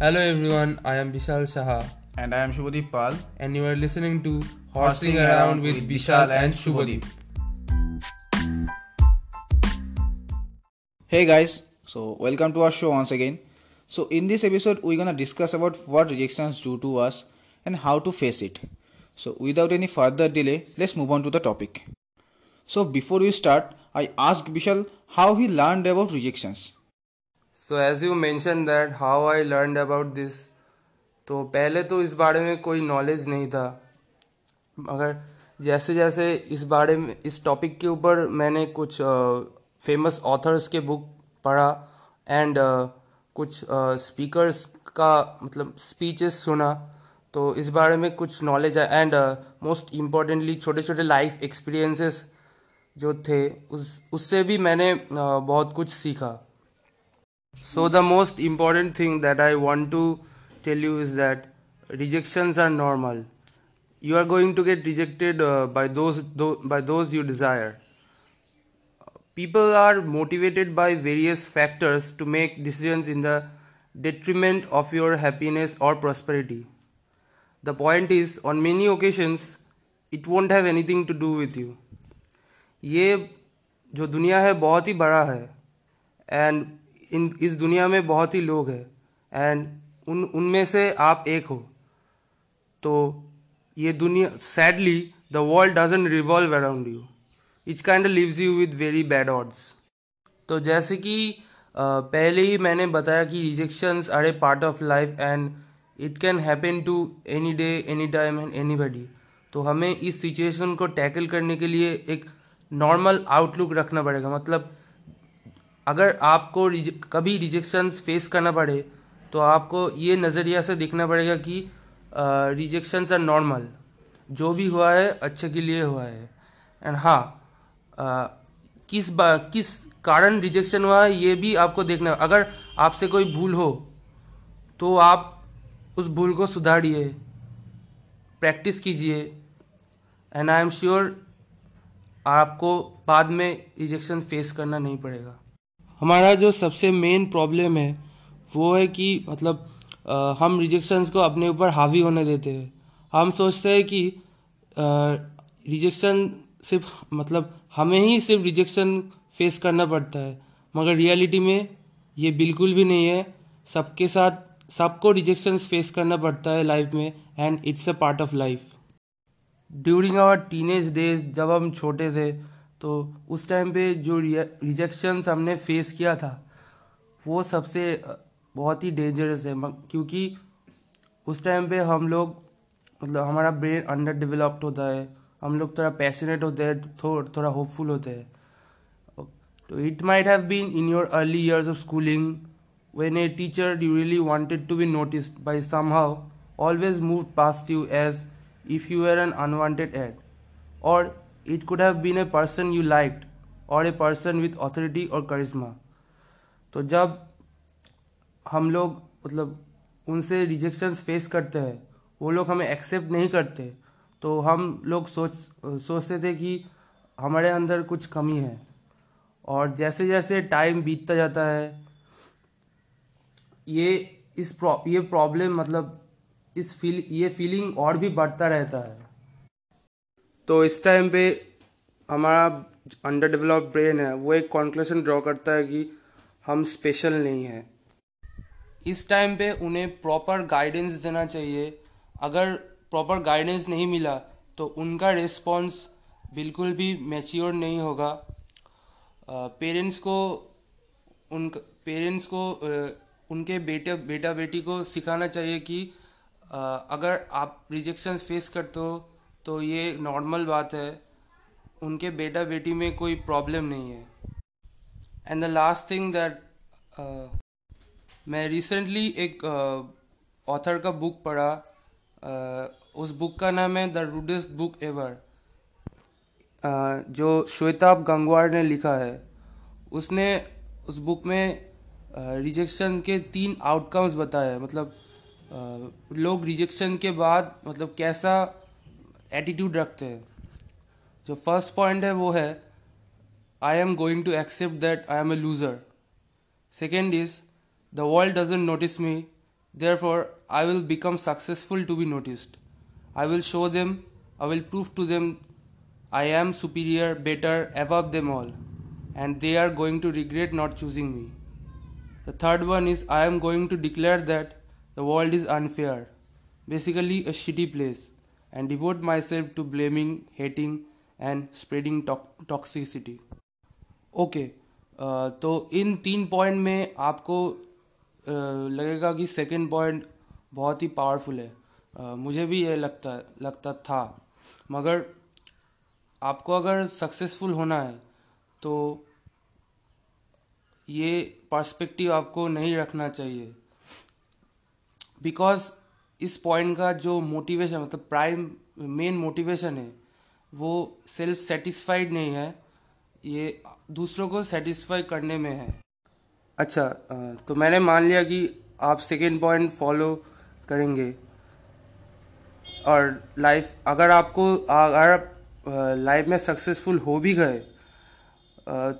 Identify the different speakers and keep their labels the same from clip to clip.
Speaker 1: Hello everyone, I am Bishal Shaha
Speaker 2: And I am Shubhadeep Pal.
Speaker 1: and you are listening to Horsing Around with Bishal and Shubhadeep.
Speaker 2: Hey guys, so welcome to our show once again. So in this episode we're gonna discuss about what rejections do to us and how to face it. So without any further delay, let's move on to the topic. So before we start, I asked Bishal how he learned about rejections.
Speaker 1: So as you mention that how I learned about this तो पहले तो इस बारे में कोई knowledge नहीं था। मगर जैसे जैसे इस बारे में इस टॉपिक के ऊपर मैंने कुछ फ़ेमस uh, ऑथर्स के बुक पढ़ा एंड uh, कुछ स्पीकर्स का मतलब स्पीचेस सुना। तो इस बारे में कुछ नॉलेज है एंड मोस्ट इम्पॉर्टेंटली छोटे छोटे लाइफ एक्सपीरियंसेस जो थे उस उससे भी मैंने uh, बहुत कुछ सीखा। So the most important thing that I want to tell you is that rejections are normal. You are going to get rejected uh, by those tho- by those you desire. People are motivated by various factors to make decisions in the detriment of your happiness or prosperity. The point is, on many occasions, it won't have anything to do with you. ये जो दुनिया है बहुत ही बड़ा है and in, इस दुनिया में बहुत ही लोग हैं। एंड उन, उनमें से आप एक हो। तो ये दुनिया sadly the world doesn't revolve around you it's kind leaves you with very bad odds तो जैसे कि पहले ही मैंने बताया कि rejections are a part of life and it can happen to any day any time and anybody तो हमें इस सिचुएशन को टैकल करने के लिए एक नॉर्मल आउटलुक रखना पड़ेगा। मतलब अगर आपको रिजे- कभी रिजेक्शंस फेस करना पड़े तो आपको ये नज़रिया से देखना पड़ेगा कि रिजेक्शंस आर नॉर्मल जो भी हुआ है, अच्छे के लिए हुआ है। एंड हाँ किस बा, किस कारण रिजेक्शन हुआ है, ये भी आपको देखना। अगर आपसे कोई भूल हो तो आप उस भूल को सुधारिए। प्रैक्टिस कीजिए। एंड आई एम श्योर आपको बाद में रिजेक्शन फेस करना नहीं पड़ेगा। हमारा जो सबसे मेन प्रॉब्लम है वो है कि मतलब अ, हम रिजेक्शंस को अपने ऊपर हावी होने देते हैं। हम सोचते हैं कि रिजेक्शन सिर्फ़ मतलब हमें ही सिर्फ़ रिजेक्शन फेस करना पड़ता है। मगर रियलिटी में ये बिल्कुल भी नहीं है। सबके साथ सबको रिजेक्शंस फेस करना पड़ता है लाइफ में and it's a part of life during our teenage days जब हम छोटे थे तो उस टाइम पे जो रिजेक्शंस हमने फेस किया था वो सबसे बहुत ही डेंजरस है। क्योंकि उस टाइम पे हम लोग मतलब हमारा ब्रेन अंडर डेवलप्ड होता है हम लोग थोड़ा पैशनेट होते हैं थो, थोड़ा होपफुल होते हैं। तो it might have been in your early years of schooling when a teacher you really wanted to be noticed by somehow always moved past you as if you were an unwanted ad. Or it could have been a person you liked or a person with authority or charisma. तो जब हम लोग मतलब उनसे rejections face करते हैं, वो लोग हमें एक्सेप्ट नहीं करते तो हम लोग सोच, सोचते थे कि हमारे अंदर कुछ कमी है। और जैसे जैसे टाइम बीतता जाता है, ये इस प्रॉ ये प्रॉब्लम मतलब इस फील ये फीलिंग और भी बढ़ता रहता है। तो इस टाइम पे हमारा अंडर डेवलप ब्रेन है, वो एक कॉन्क्लूशन ड्रॉ करता है कि हम स्पेशल नहीं हैं। इस टाइम पे उन्हें प्रॉपर गाइडेंस देना चाहिए। अगर प्रॉपर गाइडेंस नहीं मिला तो उनका रिस्पॉन्स बिल्कुल भी मैच्योर नहीं होगा। पेरेंट्स को उन पेरेंट्स को उनके बेटे बेटा बेटी को सिखाना चाहिए कि अगर आप रिजेक्शन फेस करते हो तो ये नॉर्मल बात है। उनके बेटा बेटी में कोई प्रॉब्लम नहीं है। And the last thing that मैं रिसेंटली एक ऑथर uh, का बुक पढ़ा। अ, उस बुक का नाम है द रूडेस्ट बुक एवर जो श्वेताब गंगवार ने लिखा है। उसने उस बुक में रिजेक्शन uh, के तीन आउटकम्स बताए। मतलब अ, लोग रिजेक्शन के बाद मतलब कैसा एटीट्यूड रखते हैं। जो फ़र्स्ट पॉइंट है वो है I am going to accept that I am a loser second is the world doesn't notice me therefore I will become successful to be noticed I will show them I will prove to them I am superior better above them all and they are going to regret not choosing me the third one is I am going to declare that the world is unfair basically a shitty place and devote myself to blaming, hating, and spreading to- toxicity. Okay okay, तो इन तीन point में आपको लगेगा कि second point बहुत ही powerful है। मुझे भी ये लगता लगता था। मगर आपको अगर सक्सेसफुल होना है तो ये पर्सपेक्टिव आपको नहीं रखना चाहिए। बिकॉज़ इस पॉइंट का जो मोटिवेशन मतलब प्राइम, मेन मोटिवेशन है, वो सेल्फ सेटिस्फाइड नहीं है, ये दूसरों को सेटिस्फाई करने में है। अच्छा तो मैंने मान लिया कि आप सेकेंड पॉइंट फॉलो करेंगे। और लाइफ अगर आपको, अगर आप लाइफ में सक्सेसफुल हो भी गए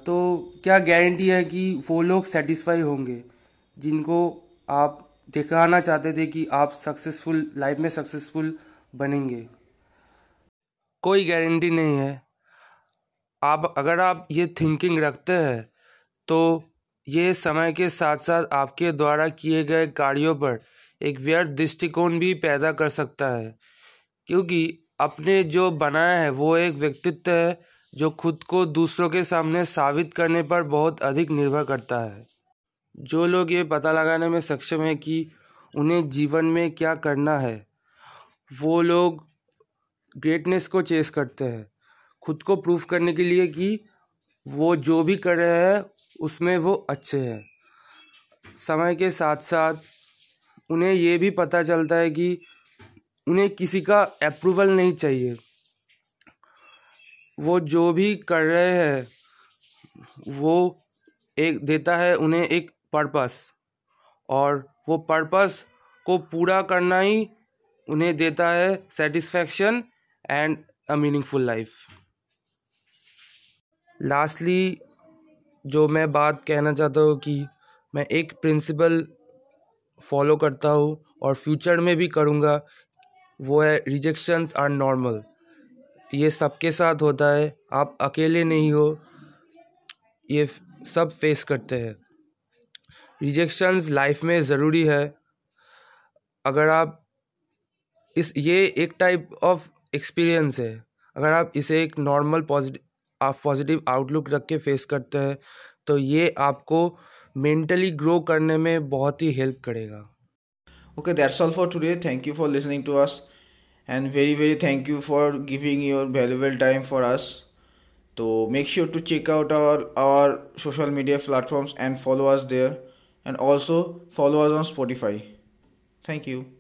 Speaker 1: तो क्या गारंटी है कि वो लोग सेटिस्फाई होंगे, जिनको आप दिखाना चाहते थे कि आप सक्सेसफुल लाइफ में सक्सेसफुल बनेंगे। कोई गारंटी नहीं है। आप, अगर आप ये थिंकिंग रखते हैं तो ये समय के साथ साथ आपके द्वारा किए गए कार्यों पर एक व्यर्थ दृष्टिकोण भी पैदा कर सकता है। क्योंकि अपने जो बनाया है, वो एक व्यक्तित्व है, जो खुद को दूसरों के सामने साबित करने पर बहुत अधिक निर्भर करता है। जो लोग ये पता लगाने में सक्षम है कि उन्हें जीवन में क्या करना है, वो लोग ग्रेटनेस को चेस करते हैं। खुद को प्रूफ करने के लिए कि वो जो भी कर रहे हैं, उसमें वो अच्छे हैं। समय के साथ साथ उन्हें ये भी पता चलता है कि उन्हें किसी का अप्रूवल नहीं चाहिए। वो जो भी कर रहे हैं, वो एक, देता है उन्हें एक पर्पस। और वो पर्पस को पूरा करना ही उन्हें देता है satisfaction and a meaningful life lastly जो मैं बात कहना चाहता हूँ कि मैं एक प्रिंसिपल फॉलो करता हूँ और फ्यूचर में भी करूँगा, वो है रिजेक्शंस आर नॉर्मल ये सबके साथ होता है, आप अकेले नहीं हो, ये सब फेस करते हैं। रिजेक्शंस लाइफ में ज़रूरी है। अगर आप इस, ये एक टाइप ऑफ़ एक्सपीरियंस है। अगर आप इसे एक नॉर्मल पॉजिटिव आप पॉजिटिव आउटलुक रख के फेस करते हैं तो ये आपको मेंटली ग्रो करने में बहुत ही हेल्प करेगा।
Speaker 2: Okay that's all for today thank you for listening to us and very very thank you for giving your valuable time for us तो make sure to check out our our social media platforms and follow us there and also follow us on Spotify. Thank you.